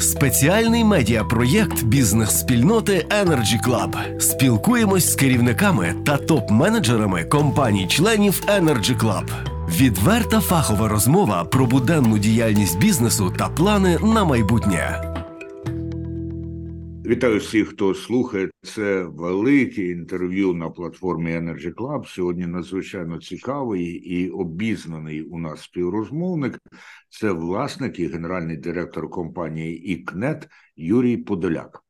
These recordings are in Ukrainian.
Спеціальний медіапроєкт бізнес-спільноти Energy Club. Спілкуємось з керівниками та топ-менеджерами компаній-членів Energy Club. Відверта фахова розмова про буденну діяльність бізнесу та плани на майбутнє. Вітаю всіх, хто слухає це велике інтерв'ю на платформі Energy Club. Сьогодні надзвичайно цікавий і обізнаний у нас співрозмовник. Це власник і генеральний директор компанії ІКНЕТ Юрій Подоляк.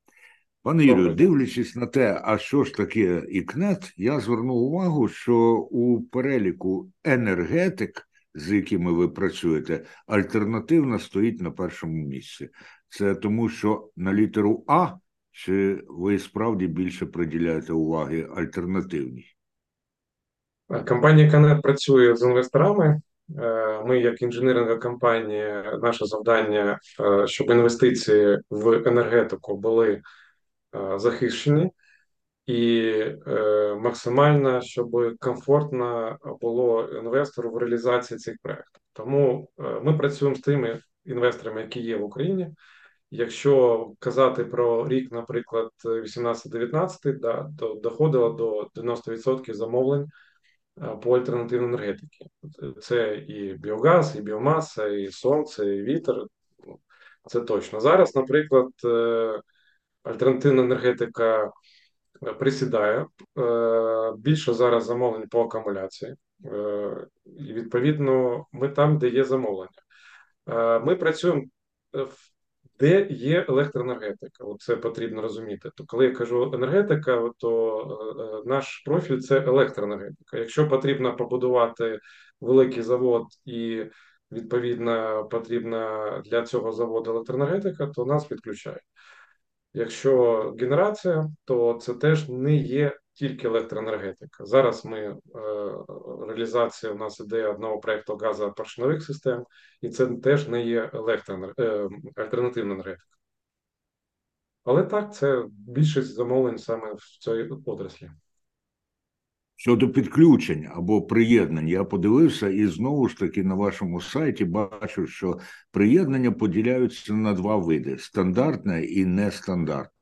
Пане Юрію, дивлячись на те, а що ж таке ІКНЕТ, я звернув увагу, що у переліку енергетик, з якими ви працюєте, альтернативна стоїть на першому місці. Це тому, що на літеру А чи ви справді більше приділяєте уваги альтернативній? Компанія Канет працює з інвесторами. Е, ми, як інженеринга компанія, наше завдання, е, щоб інвестиції в енергетику були е, захищені і максимально, щоб комфортно було інвестору в реалізації цих проєктів. Тому ми працюємо з тими інвесторами, які є в Україні. Якщо казати про рік, наприклад, 18-19, да, то доходило до 90% замовлень е, по альтернативній енергетиці. Це і біогаз, і біомаса, і сонце, і вітер. Це точно. Зараз, наприклад, е, альтернативна енергетика е, присідає. Більше зараз замовлень по акумуляції. І відповідно, ми там, де є замовлення. Ми працюємо в де є електроенергетика. Це потрібно розуміти. То коли я кажу енергетика, то е, е, наш профіль це електроенергетика. Якщо потрібно побудувати великий завод і відповідно потрібна для цього заводу електроенергетика, то нас підключають. Якщо генерація, то це теж не є тільки електроенергетика. Зараз ми е, реалізація у нас іде одного проєкту газопоршневих систем, і це теж не є електроенер... е, альтернативна енергетика. Але так, це більшість замовлень саме в цій отраслі. Щодо підключень або приєднань, я подивився, і знову ж таки на вашому сайті бачу, що приєднання поділяються на два види: стандартне і нестандартне.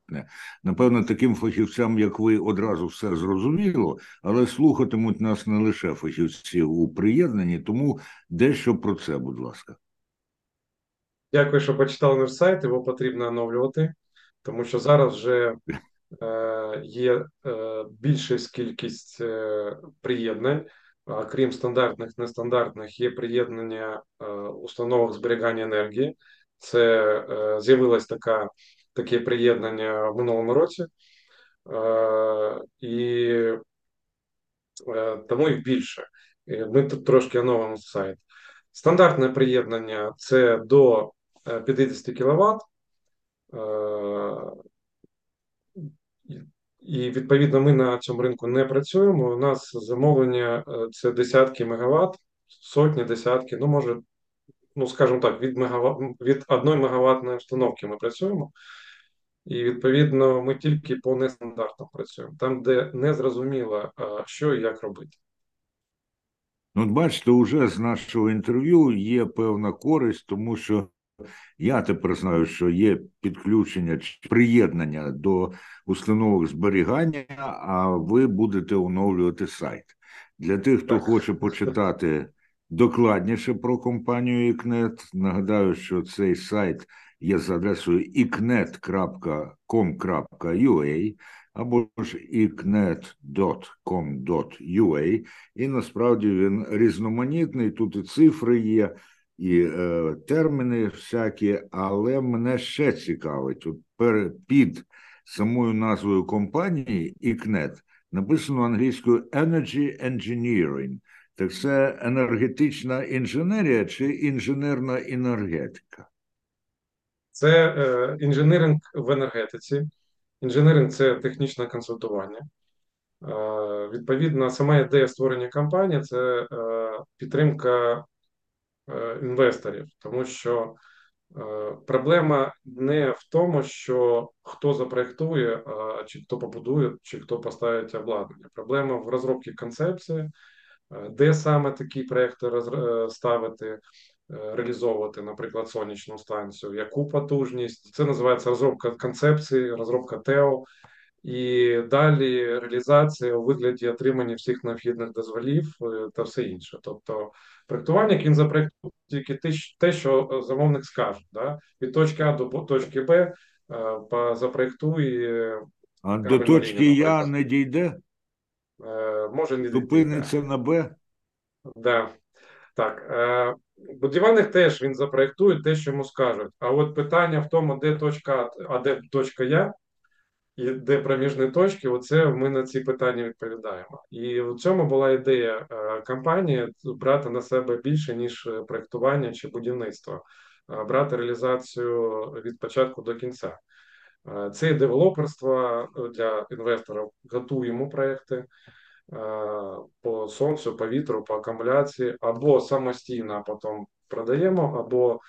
Напевно, таким фахівцям, як ви, одразу все зрозуміло, але слухатимуть нас не лише фахівці у приєднанні, тому дещо про це, будь ласка. Дякую, що почитали наш сайт. Його потрібно оновлювати, тому що зараз вже Е, є е, більшість кількість е, приєднань, крім стандартних, нестандартних, є приєднання установок зберігання енергії. Це з'явилось така, таке приєднання в минулому році, і тому їх більше. Ми тут трошки оновимо сайт. Стандартне приєднання це до 50 кВт. І відповідно ми на цьому ринку не працюємо. У нас замовлення е, це десятки мегаватт, сотні, десятки, ну може, ну скажімо так, від мегаватт, від одної мегаваттної установки ми працюємо. І відповідно ми тільки по нестандартам працюємо, там, де не зрозуміло, що і як робити. Ну, бачите, вже з нашого інтерв'ю є певна користь, тому що я тепер знаю, що є підключення чи приєднання до установок зберігання, а ви будете оновлювати сайт. Для тих, хто так. хоче почитати докладніше про компанію ICNET, нагадаю, що цей сайт є за адресою icnet.com.ua або ж icnet.com.ua, і насправді він різноманітний. Тут і цифри є і е, терміни всякі, але мене ще цікавить. От пер, під самою назвою компанії ICNET написано англійською Energy Engineering. Так це енергетична інженерія чи інженерна енергетика? Це е, інженеринг в енергетиці. Інженеринг це технічне консультування. Е, відповідно, сама ідея створення компанії це е, підтримка Е, інвесторів, тому що е, проблема не в тому, що хто запроектує, чи хто побудує, чи хто поставить обладнання. Проблема в розробці концепції, де саме такі проекти ставити, реалізовувати, наприклад, сонячну станцію, яку потужність. Це називається розробка концепції, розробка ТЕО. І далі реалізація у вигляді отримання всіх необхідних дозволів та все інше. Тобто, проектування він запроектує тільки те, що замовник скаже. Да? Від точки А до точки Б запроектує. А до точки Я не дійде? Може не Зупиниться на Б? Да. Так. Будівельник теж він запроектує те, що йому скажуть. А от питання в тому, де точка А, а де точка Я, і де проміжні точки, оце ми на ці питання відповідаємо. І в цьому була ідея компанії брати на себе більше, ніж проектування чи будівництво, брати реалізацію від початку до кінця. Це девелоперство для інвесторів, готуємо проекти. По сонцю, по вітру, по акумуляції, або самостійно потім продаємо, або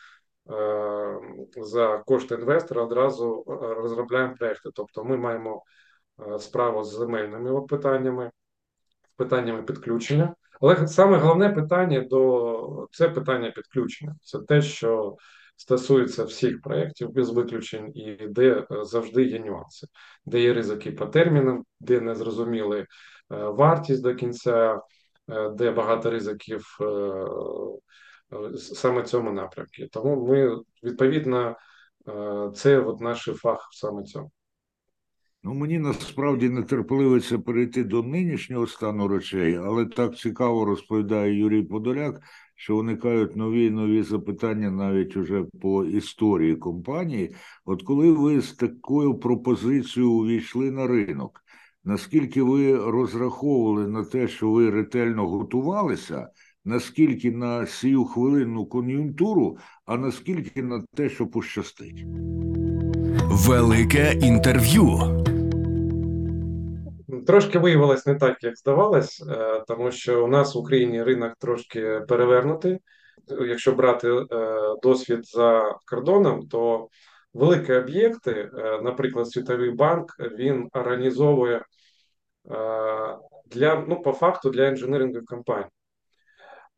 за кошти інвестора одразу розробляємо проекти. Тобто ми маємо справу з земельними питаннями, питаннями підключення. Але саме головне питання до це питання підключення. Це те, що стосується всіх проєктів без виключень, і де завжди є нюанси, де є ризики по термінам, де не зрозуміли вартість до кінця, де багато ризиків саме цьому напрямку. Тому ми відповідно це от наш фах саме цьому. Ну, мені насправді нетерпеливиться перейти до нинішнього стану речей, але так цікаво розповідає Юрій Подоляк, що виникають нові і нові запитання навіть уже по історії компанії. От коли ви з такою пропозицією увійшли на ринок, наскільки ви розраховували на те, що ви ретельно готувалися? наскільки на сію хвилинну кон'юнктуру, а наскільки на те, що пощастить. Велике інтерв'ю. Трошки виявилось не так, як здавалось, е, тому що у нас в Україні ринок трошки перевернутий. Якщо брати е, досвід за кордоном, то великі об'єкти, е, наприклад, Світовий банк, він організовує для ну по факту для інженерингових компаній.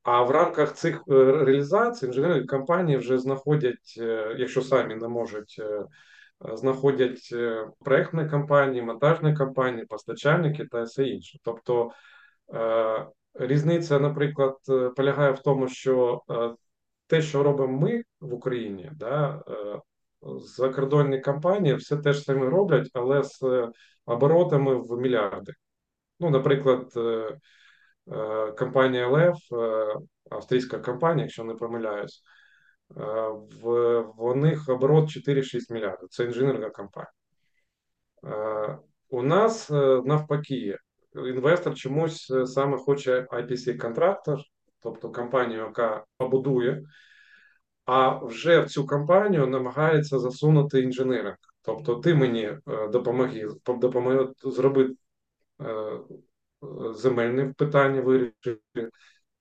А в рамках цих реалізацій інженерні компанії вже знаходять, якщо самі не можуть, знаходять проектні компанії, монтажні компанії, постачальники та все інше. Тобто різниця, наприклад, полягає в тому, що те, що робимо ми в Україні, да, закордонні компанії все те ж саме роблять, але з оборотами в мільярди. Ну, наприклад. Е, компанія е, австрійська компанія, якщо не помиляюсь, е, в, в них оборот 4-6 мільярдів. Це інженерна компанія. У нас навпаки, інвестор чомусь саме хоче IPC-контрактор, тобто компанію, яка побудує, а вже в цю компанію намагається засунути інженеринг. Тобто, ти мені допомоги, допомоги зробити земельне питання вирішив,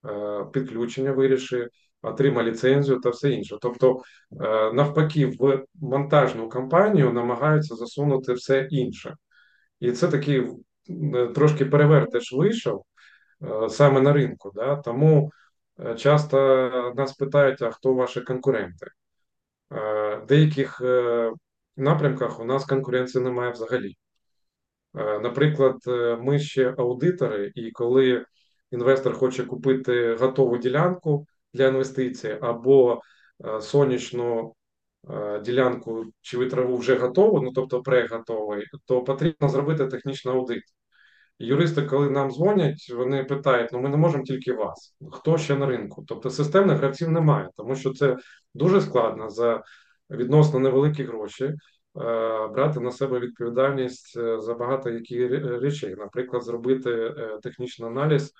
е, підключення вирішив, отримав ліцензію та все інше. Тобто, е, навпаки, в монтажну компанію намагаються засунути все інше. І це такий е, трошки перевертиш вийшов саме на ринку. Да? Тому часто нас питають, а хто ваші конкуренти? В деяких напрямках у нас конкуренції немає взагалі. Е, наприклад, е, ми ще аудитори, і коли інвестор хоче купити готову ділянку для інвестицій або е, сонячну ділянку чи витраву вже готову, ну тобто преготовий, то потрібно зробити технічний аудит. Юристи, коли нам дзвонять, вони питають: ну ми не можемо тільки вас, хто ще на ринку? Тобто системних гравців немає, тому що це дуже складно за відносно невеликі гроші. Е, брати на себе відповідальність е, за багато які речей, наприклад, зробити е, технічний аналіз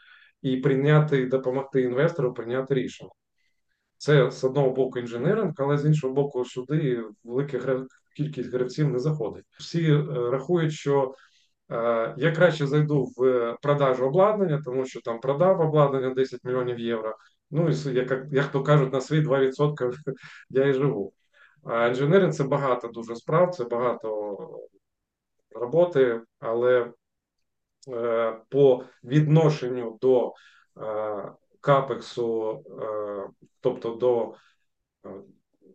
і прийняти допомогти інвестору прийняти рішення. Це з одного боку інженеринг, але з іншого боку, сюди велика кількість гравців не заходить. Всі рахують, що я краще зайду в продажу обладнання, тому що там продав обладнання 10 мільйонів євро. Ну і як як то кажуть, на свої 2% я і живу. А інженеринг це багато дуже справ, це багато роботи, але е, по відношенню до е, капексу, тобто до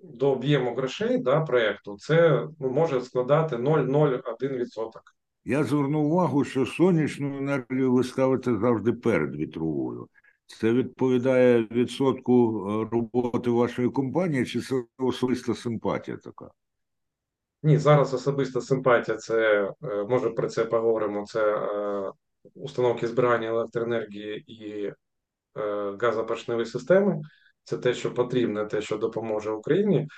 до об'єму грошей да, проєкту, це ну, може складати 0,01%. Я звернув увагу, що сонячну енергію ви ставите завжди перед вітровою. Це відповідає відсотку роботи вашої компанії, чи це особиста симпатія така? Ні, зараз особиста симпатія. Це може про це поговоримо. Це установки збирання електроенергії і е, системи. Це те, що потрібно, те, що допоможе Україні.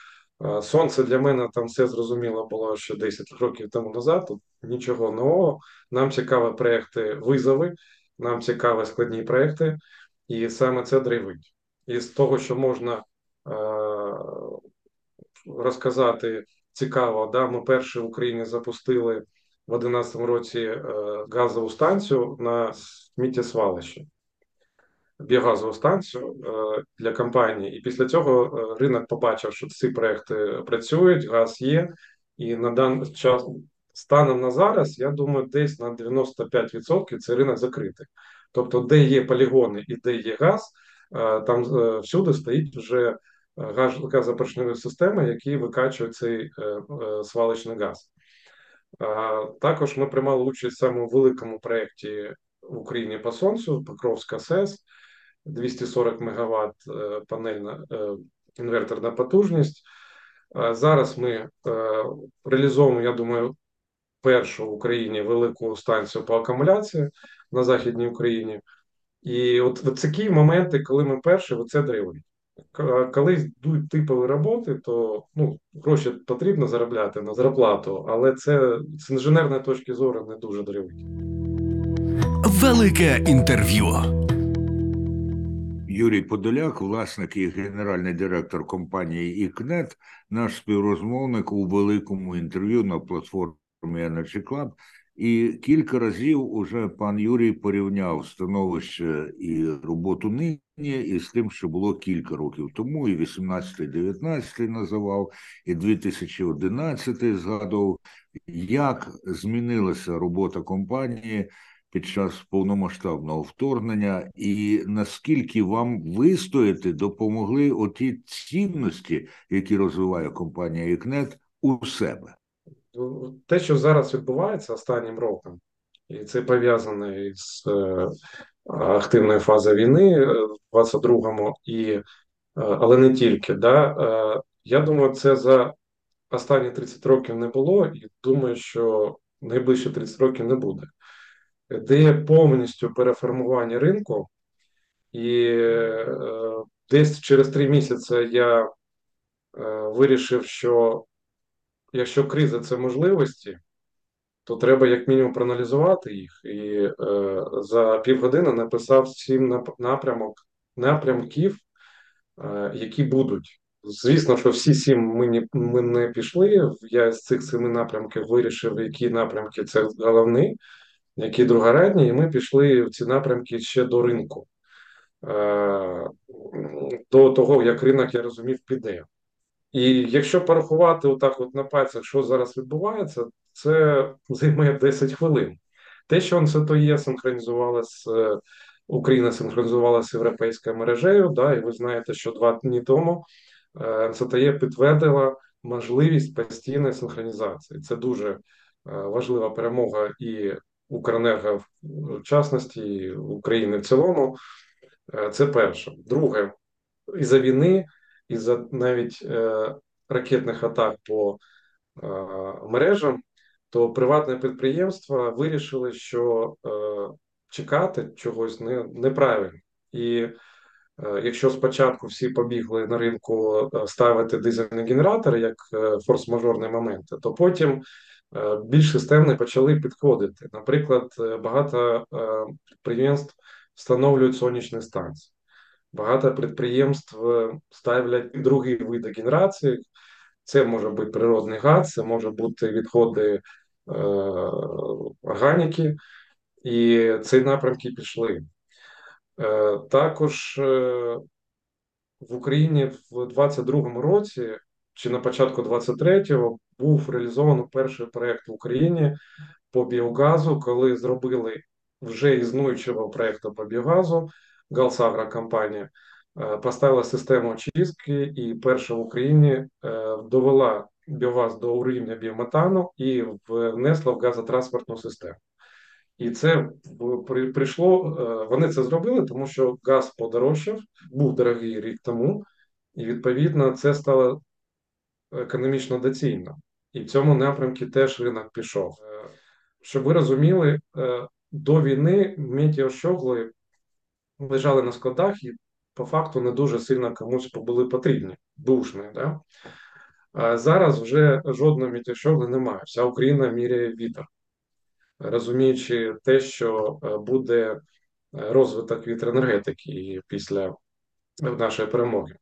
Е, сонце для мене там все зрозуміло було ще 10 років тому назад. Тут нічого нового. Нам цікаві проекти визови, нам цікаві складні проекти, і саме це драйвить. І з того, що можна е, розказати цікаво, да, ми перші в Україні запустили в 2011 році е, газову станцію на сміттєсвалищі, біогазову станцію е, для компанії. І після цього е, ринок побачив, що ці проекти працюють, газ є, і на даний час станом на зараз, я думаю, десь на 95% цей ринок закритий. Тобто, де є полігони і де є газ, там всюди стоїть вже газопоршневі системи, які викачують цей свалочний газ. Також ми приймали участь в самому великому проєкті в Україні по сонцю, Покровська СЕС, 240 МВт панельна е, інверторна потужність. Зараз ми е, реалізовуємо, я думаю, першу в Україні велику станцію по акумуляції на Західній Україні. І от, от такі моменти, коли ми перші, це драйвують коли йдуть типові роботи, то ну, гроші потрібно заробляти на зарплату, але це з інженерної точки зору не дуже дрівить. Велике інтерв'ю. Юрій Подоляк, власник і генеральний директор компанії «Ікнет», наш співрозмовник у великому інтерв'ю на платформі Energy Club. І кілька разів уже пан Юрій порівняв становище і роботу нині із тим, що було кілька років тому, і 18-19 називав, і 2011 згадував, як змінилася робота компанії під час повномасштабного вторгнення, і наскільки вам вистояти допомогли оті цінності, які розвиває компанія «Ікнет» у себе те, що зараз відбувається останнім роком, і це пов'язане з е, активною фазою війни в 22-му, і, е, але не тільки. Да, е, Я думаю, це за останні 30 років не було, і думаю, що найближчі 30 років не буде. Де повністю переформування ринку, і десь через три місяці я вирішив, що якщо криза це можливості, то треба як мінімум проаналізувати їх. І е, за півгодини написав сім напрямок напрямків, е, які будуть. Звісно, що всі сім ми не, ми не пішли. Я з цих семи напрямків вирішив, які напрямки це головні, які другорядні, і ми пішли в ці напрямки ще до ринку. Е, до того, як ринок, я розумів, піде. І якщо порахувати отак, от на пальцях, що зараз відбувається, це займе 10 хвилин. Те, що НСТОЄ синхронізувалася, е, Україна синхронізувалася з європейською мережею, да, і ви знаєте, що два дні тому е, НСТОЄ підтвердила можливість постійної синхронізації. Це дуже е, важлива перемога і Укренерго в частності, і України в цілому. Це перше. Друге, із за війни із за навіть е, ракетних атак по е, мережам, то приватне підприємства вирішили, що е, чекати чогось не, неправильно. І якщо спочатку всі побігли на ринку ставити дизельні генератори як форс-мажорні моменти, то потім більш системно почали підходити. Наприклад, багато підприємств встановлюють сонячні станції. Багато підприємств е, ставлять другий вид генерації. Це може бути природний газ, це може бути відходи е, органіки, і ці напрямки пішли. Е, Також е, в Україні в 2022 році чи на початку 2023-го був реалізований перший проєкт в Україні по біогазу, коли зробили вже існуючого проєкту по біогазу Галсагра компанія, е, поставила систему очистки і перша в Україні е, довела біогаз до рівня біометану і внесла в газотранспортну систему. І це прийшло. Е, вони це зробили, тому що газ подорожчав, був дорогий рік тому, і відповідно це стало економічно доцільно. І в цьому напрямку теж ринок пішов. Щоб ви розуміли, до війни метеощогли лежали на складах і по факту не дуже сильно комусь були потрібні, бушні. Да? А зараз вже жодного метеощогли немає. Вся Україна міряє вітер розуміючи те, що е, буде е, розвиток вітроенергетики після нашої перемоги. Е,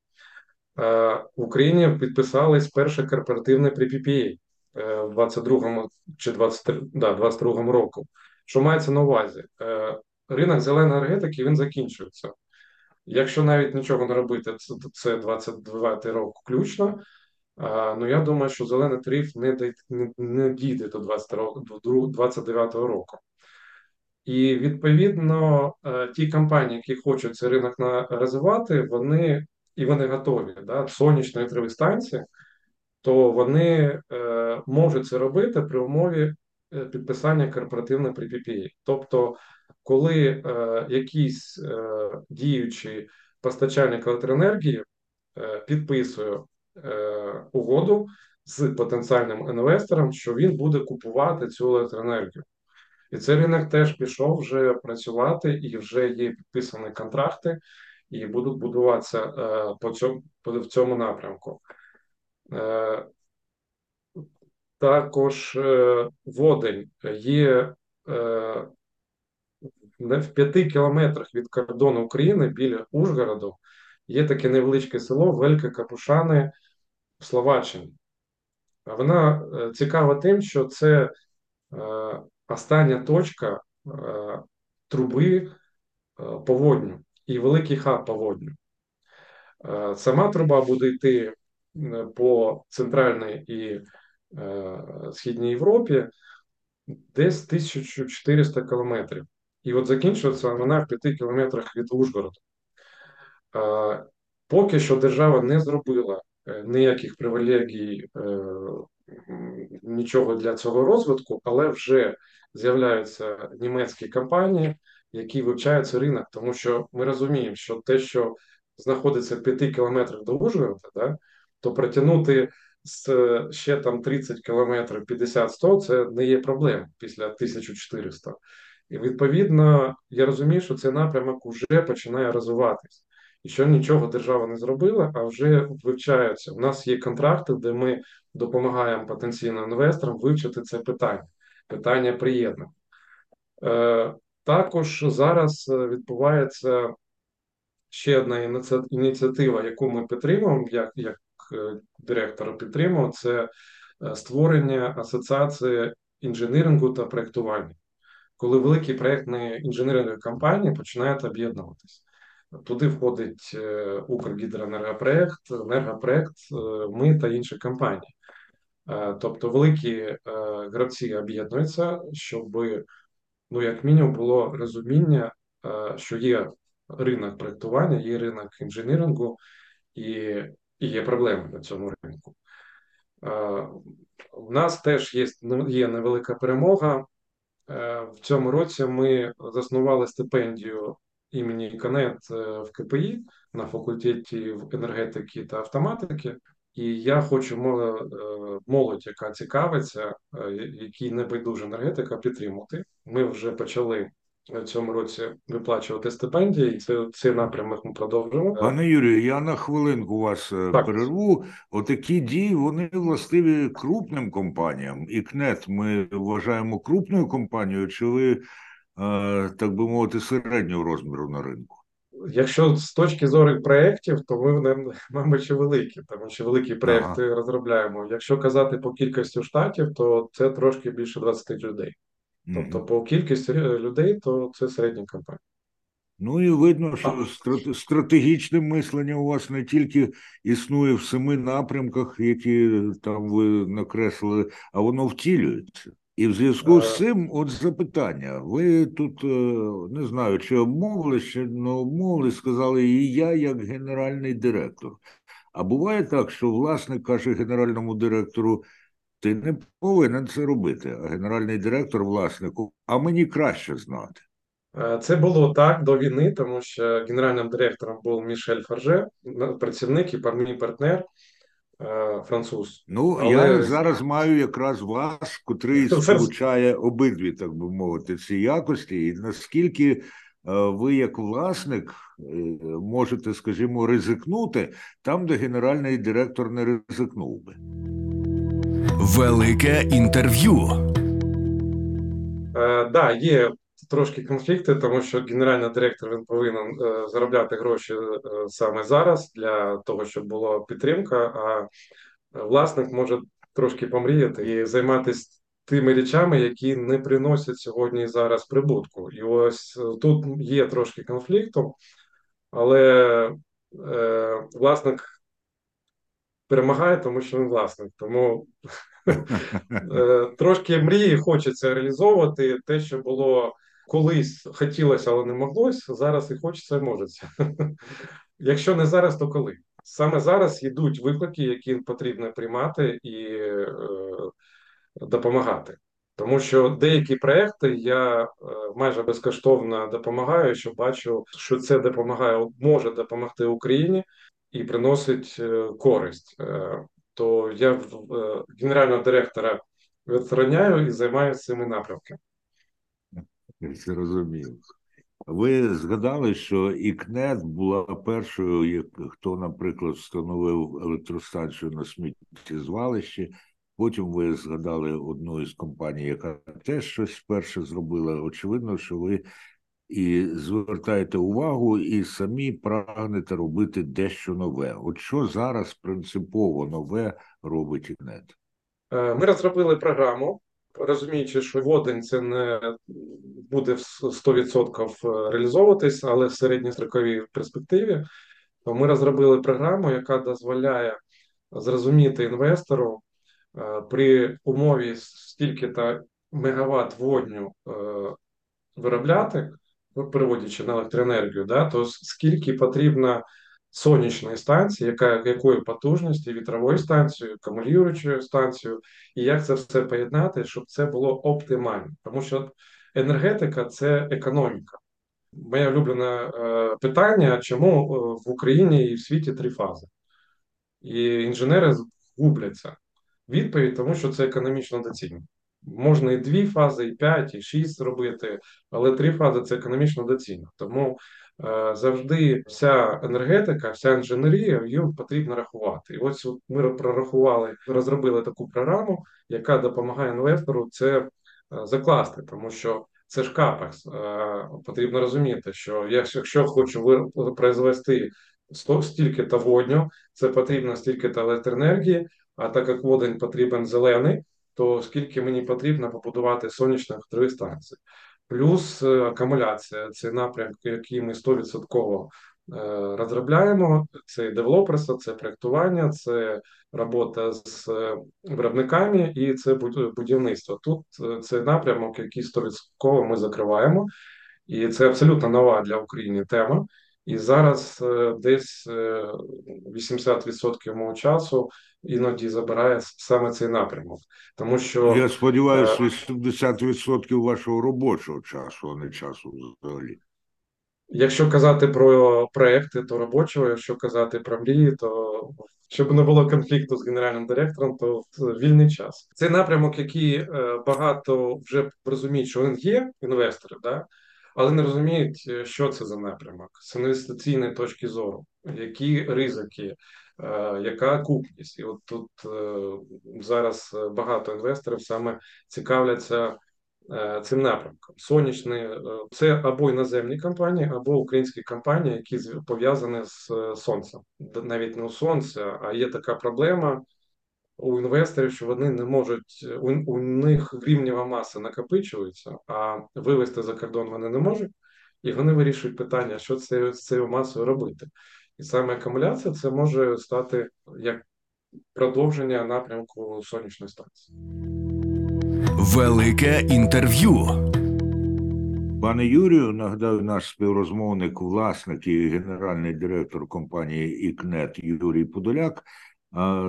в Україні підписались перше корпоративне при PPA в 22 чи 23, да, 22 року. Що мається на увазі? Ринок зеленої енергетики він закінчується. Якщо навіть нічого не робити, це, це 22 рок включно, Ну я думаю, що зелений тариф не не, не дійде до 2029 року. І відповідно е, ті компанії, які хочуть цей ринок розвивати, вони і вони готові. Да? Сонячні вітрові станції, то вони е, можуть це робити при умові е, підписання корпоративної при. Тобто, коли е, якийсь е, діючий постачальник електроенергії е, підписує Е, угоду з потенціальним інвестором, що він буде купувати цю електроенергію. І цей ринок теж пішов вже працювати, і вже є підписані контракти, і будуть будуватися е, по цьому в цьому напрямку. Е, також водень є в п'яти кілометрах від кордону України біля Ужгороду. Є таке невеличке село Вельке Капушани в Словаччині. Вона е, цікава тим, що це е, остання точка е, труби по водню і великий хаб по водню. Сама труба буде йти по центральній і східній Європі десь 1400 кілометрів. І от закінчується вона в 5 кілометрах від Ужгорода. Поки що держава не зробила Е, ніяких привілегій, е, нічого для цього розвитку, але вже з'являються німецькі компанії, які вивчають ринок, тому що ми розуміємо, що те, що знаходиться в 5 кілометрах до Ужгорода, да, то протягнути з ще там 30 кілометрів 50-100 це не є проблем після 1400. І відповідно я розумію, що цей напрямок вже починає розвиватись і що нічого держава не зробила, а вже вивчаються. У нас є контракти, де ми допомагаємо потенційним інвесторам вивчити це питання, питання приєднання. Е, Також зараз е, відбувається ще одна ініціатива, яку ми підтримуємо, як як е, директор підтримував, це е, створення асоціації інженірингу та проєктування. Коли великі проєктні інженерингові компанії починають об'єднуватися. Туди входить е, Укргідроенергопроект, енергопроект, е, ми та інші компанії. Е, тобто великі гравці об'єднуються, щоб, ну, як мінімум, було розуміння, що є ринок проєктування, є ринок інженірингу і, і є проблеми на цьому ринку. У нас теж є, є невелика перемога. В цьому році ми заснували стипендію імені Канет е, в КПІ на факультеті енергетики та автоматики. І я хочу е, молодь, яка цікавиться, е, якій не байдуже енергетика, підтримати. Ми вже почали цьому році виплачувати стипендії, і це цей напрямок ми продовжуємо. Пане Юрію, я на хвилинку вас так. перерву. Отакі дії вони властиві крупним компаніям. І КНЕТ ми вважаємо крупною компанією. Чи ви так би мовити, середнього розміру на ринку. Якщо з точки зору проєктів, то ми мабуть, ще великі, тому що великі проєкти ага. розробляємо. Якщо казати по кількості штатів, то це трошки більше 20 людей. Тобто, по кількості людей, то це середня компанія. Ну і видно, що стратегічне мислення у вас не тільки існує в семи напрямках, які там ви накреслили, а воно втілюється. І в зв'язку з цим, от запитання. Ви тут не знаю, чи обмовили, чи не обмовили, сказали, і я як генеральний директор. А буває так, що власник каже генеральному директору: ти не повинен це робити, а генеральний директор власнику, а мені краще знати. Е, це було так до війни, тому що генеральним директором був Мішель Фарже, працівник і мій партнер е, француз. Ну Але... я зараз маю якраз вас, котрий сполучає обидві, так би мовити, ці якості, і наскільки е, ви, як власник, можете, скажімо, ризикнути там, де генеральний директор не ризикнув би. Велике інтерв'ю. Так, да, є трошки конфлікти, тому що генеральний директор він повинен е, заробляти гроші е, саме зараз для того, щоб була підтримка. А власник може трошки помріяти і займатися тими речами, які не приносять сьогодні і зараз прибутку. І ось е, тут є трошки конфлікту, але е, власник перемагає, тому що він власник. Тому трошки мрії хочеться реалізовувати те, що було колись хотілося, але не моглося. Зараз і хочеться, і можеться. Якщо не зараз, то коли? Саме зараз йдуть виклики, які потрібно приймати і е, допомагати. Тому що деякі проекти я е, майже безкоштовно допомагаю, що бачу, що це допомагає, може допомогти Україні і приносить е, користь. Е, то я е, генерального директора відстраняю і займаюся цими напрямками. Зрозуміло. Ви згадали, що ІКНЕТ була першою, хто, наприклад, встановив електростанцію на сміттєзвалищі. Потім ви згадали одну із компаній, яка теж щось вперше зробила. Очевидно, що ви і звертаєте увагу, і самі прагнете робити дещо нове. От що зараз принципово нове робить ІКНЕТ? Е, ми розробили програму розуміючи, що водень це не буде в 100% реалізовуватись, але в середньостроковій перспективі, то ми розробили програму, яка дозволяє зрозуміти інвестору е, при умові стільки-то мегаватт водню е, виробляти, переводячи на електроенергію, да, то скільки потрібно сонячної станції, яка якої потужності, вітрової станції, акумулюючою станцією, і як це все поєднати, щоб це було оптимально. Тому що енергетика це економіка. Моє улюблене е, питання: чому е, в Україні і в світі три фази? І інженери губляться. Відповідь, тому що це економічно доцільно. Можна і дві фази, і п'ять, і шість зробити, але три фази це економічно доцільно. Тому Е, завжди вся енергетика, вся інженерія її потрібно рахувати. І ось ми прорахували, розробили таку програму, яка допомагає інвестору це е, закласти, тому що це ж капекс. Е, потрібно розуміти, що якщо хочу произвести стільки та водню, це потрібно стільки та електроенергії. А так як водень потрібен зелений, то скільки мені потрібно побудувати сонячних три станцій плюс е, акумуляція це напрямок, який ми 100% е, розробляємо. Це девелоперство, це проектування, це робота з е, виробниками і це будівництво. Тут це напрямок, який 100% ми закриваємо, і це абсолютно нова для України тема. І зараз десь 80% мого часу іноді забирає саме цей напрямок. Тому що я сподіваюся, 80% е, вашого робочого часу, а не часу взагалі. Якщо казати про проекти, то робочого, якщо казати про мрії, то щоб не було конфлікту з генеральним директором, то вільний час. Це напрямок, який е, багато вже розуміють, що він є інвестори, да? Але не розуміють, е, що це за напрямок з інвестиційної точки зору, які ризики, Е, яка купність? І от тут е, зараз багато інвесторів саме цікавляться цим напрямком. Сонячний це або іноземні компанії, або українські компанії, які пов'язані з сонцем. Навіть не у сонця, а є така проблема. У інвесторів, що вони не можуть, у, у них гривнєва маса накопичується, а вивезти за кордон вони не можуть, і вони вирішують питання, що це з цією масою робити. І саме акумуляція це може стати як продовження напрямку сонячної станції. Велике інтерв'ю. Пане Юрію, нагадаю, наш співрозмовник, власник і генеральний директор компанії «Ікнет» Юрій Подоляк.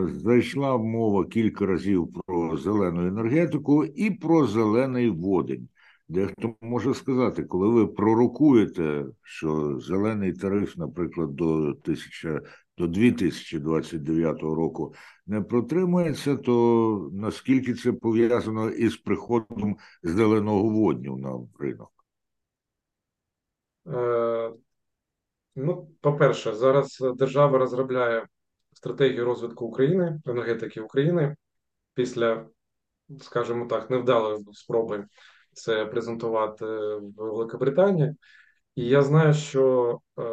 Зайшла мова кілька разів про зелену енергетику і про зелений водень. Дехто може сказати, коли ви пророкуєте, що зелений тариф, наприклад, до 1000, до 2029 року не протримається, то наскільки це пов'язано із приходом зеленого водню на ринок? Е, ну, по-перше, зараз держава розробляє стратегію розвитку України, енергетики України після, скажімо так, невдалої спроби це презентувати в Великобританії. І я знаю, що е,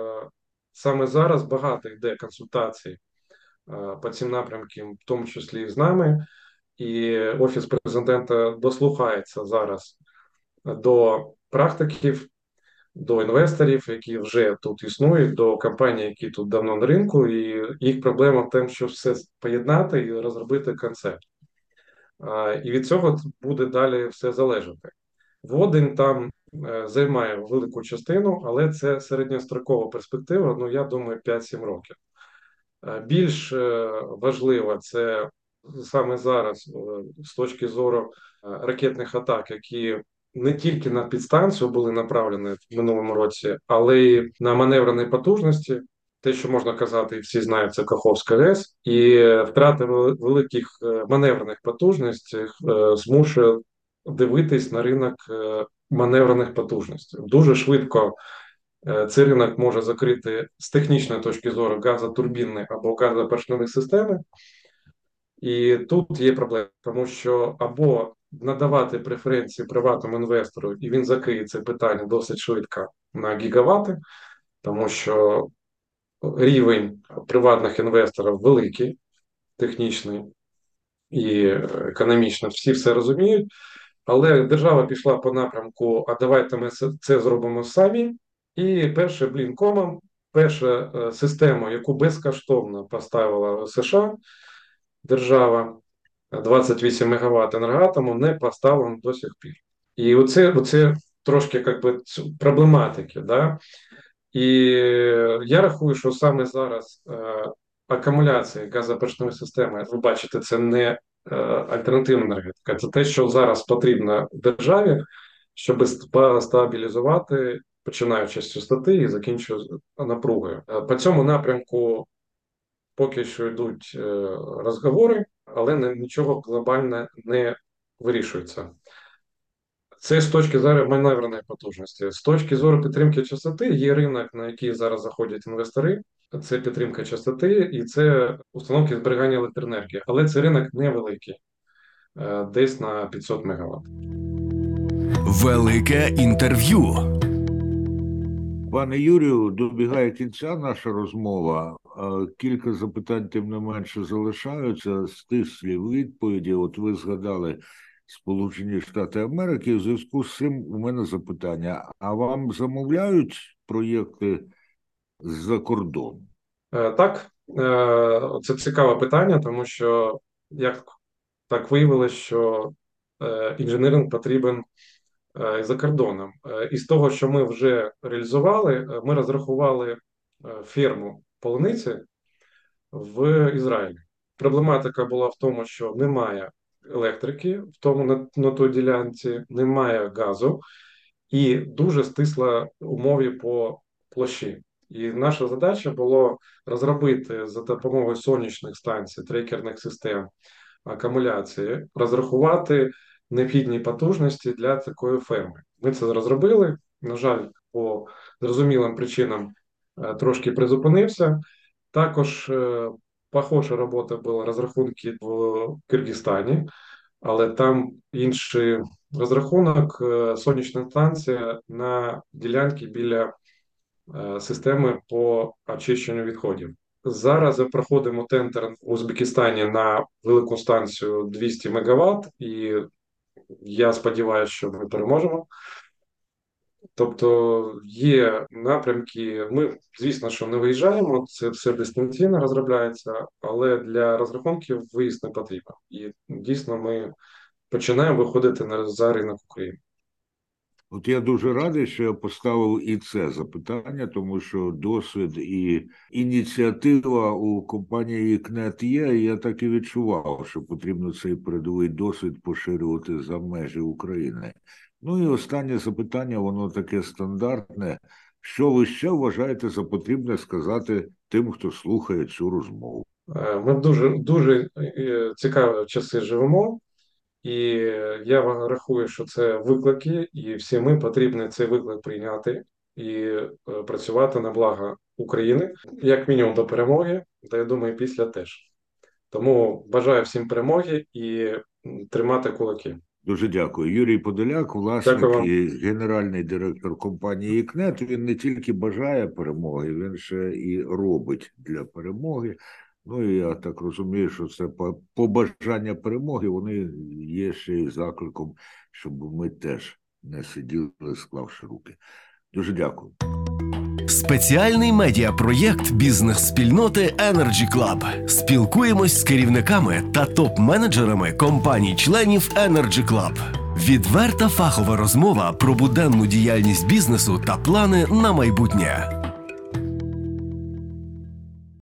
саме зараз багато йде консультацій е, по цим напрямкам, в тому числі з нами, і офіс президента дослухається зараз до практиків до інвесторів, які вже тут існують, до компаній, які тут давно на ринку, і їх проблема в тому, що все поєднати і розробити концепт. І від цього буде далі все залежати. Водень там е, займає велику частину, але це середньострокова перспектива. Ну я думаю, 5-7 років. Більш е, важливо це саме зараз, е, з точки зору ракетних атак, які не тільки на підстанцію були направлені в минулому році, але й на маневрені потужності. Те, що можна казати, і всі знають, це Каховська ГЕС, і втрата великих е, маневрених потужностей е, змушує дивитись на ринок е, маневрених потужностей. Дуже швидко цей ринок може закрити з технічної точки зору газотурбінної або газопоршневої системи. І тут є проблема, тому що або надавати преференції приватному інвестору, і він закриє це питання досить швидко на гігавати, тому що рівень приватних інвесторів великий, технічний і економічно, всі все розуміють. Але держава пішла по напрямку: а давайте ми це зробимо самі. І перше блінкомом, перша е, система, яку безкоштовно поставила США держава, 28 МВт енергоатому не поставлено до сих пір. І оце оце трошки як би, проблематики. Да? І я рахую, що саме зараз е, акумуляція газопоршневої системи, ви бачите, це не е, альтернативна енергетика, це те, що зараз потрібно державі, щоб стабілізувати, починаючи з частоти і закінчуючи напругою. Е, по цьому напрямку поки що йдуть е, розговори але нічого глобально не вирішується. Це з точки зору маневреної потужності. З точки зору підтримки частоти є ринок, на який зараз заходять інвестори. Це підтримка частоти і це установки зберігання електроенергії. Але це ринок невеликий, е, десь на 500 МВт. Велике інтерв'ю. Пане Юрію, добігає кінця наша розмова. Кілька запитань, тим не менше, залишаються стислі відповіді. От ви згадали Сполучені Штати Америки. У зв'язку з цим у мене запитання: а вам замовляють проєкти з-за кордону? Е, так, е, це цікаве питання, тому що як так виявилось, що е, інженеринг потрібен за кордоном. І з того, що ми вже реалізували, ми розрахували ферму полуниці в Ізраїлі. Проблематика була в тому, що немає електрики в тому на, на той ділянці, немає газу і дуже стисла умові по площі. І наша задача було розробити за допомогою сонячних станцій, трекерних систем акумуляції, розрахувати необхідні потужності для такої ферми. Ми це розробили. На жаль, по зрозумілим причинам Е, трошки призупинився. Також е, похожа робота була розрахунки в Киргизстані, але там інший розрахунок е, сонячна станція на ділянці біля системи по очищенню відходів. Зараз проходимо тендер в Узбекистані на велику станцію 200 МВт, і я сподіваюся, що ми переможемо. Тобто є напрямки. Ми, звісно, що не виїжджаємо, це все дистанційно розробляється, але для розрахунків виїзд не потрібен. І дійсно, ми починаємо виходити на за ринок України. От я дуже радий, що я поставив і це запитання, тому що досвід і ініціатива у компанії КНЕТ є. і Я так і відчував, що потрібно цей передовий досвід поширювати за межі України. Ну і останнє запитання, воно таке стандартне. Що ви ще вважаєте за потрібне сказати тим, хто слухає цю розмову? Е, Ми дуже дуже е, цікаві часи живемо, і я рахую, що це виклики, і всі ми потрібні цей виклик прийняти і е, працювати на благо України, як мінімум до перемоги, та я думаю, після теж. Тому бажаю всім перемоги і тримати кулаки. Дуже дякую. Юрій Подоляк, власник і генеральний директор компанії КНЕТ. Він не тільки бажає перемоги, він ще і робить для перемоги. Ну і я так розумію, що це побажання перемоги, вони є ще й закликом, щоб ми теж не сиділи, склавши руки. Дуже дякую. Спеціальний медіапроєкт бізнес-спільноти Energy Club. Спілкуємось з керівниками та топ-менеджерами компаній-членів Energy Club. Відверта фахова розмова про буденну діяльність бізнесу та плани на майбутнє.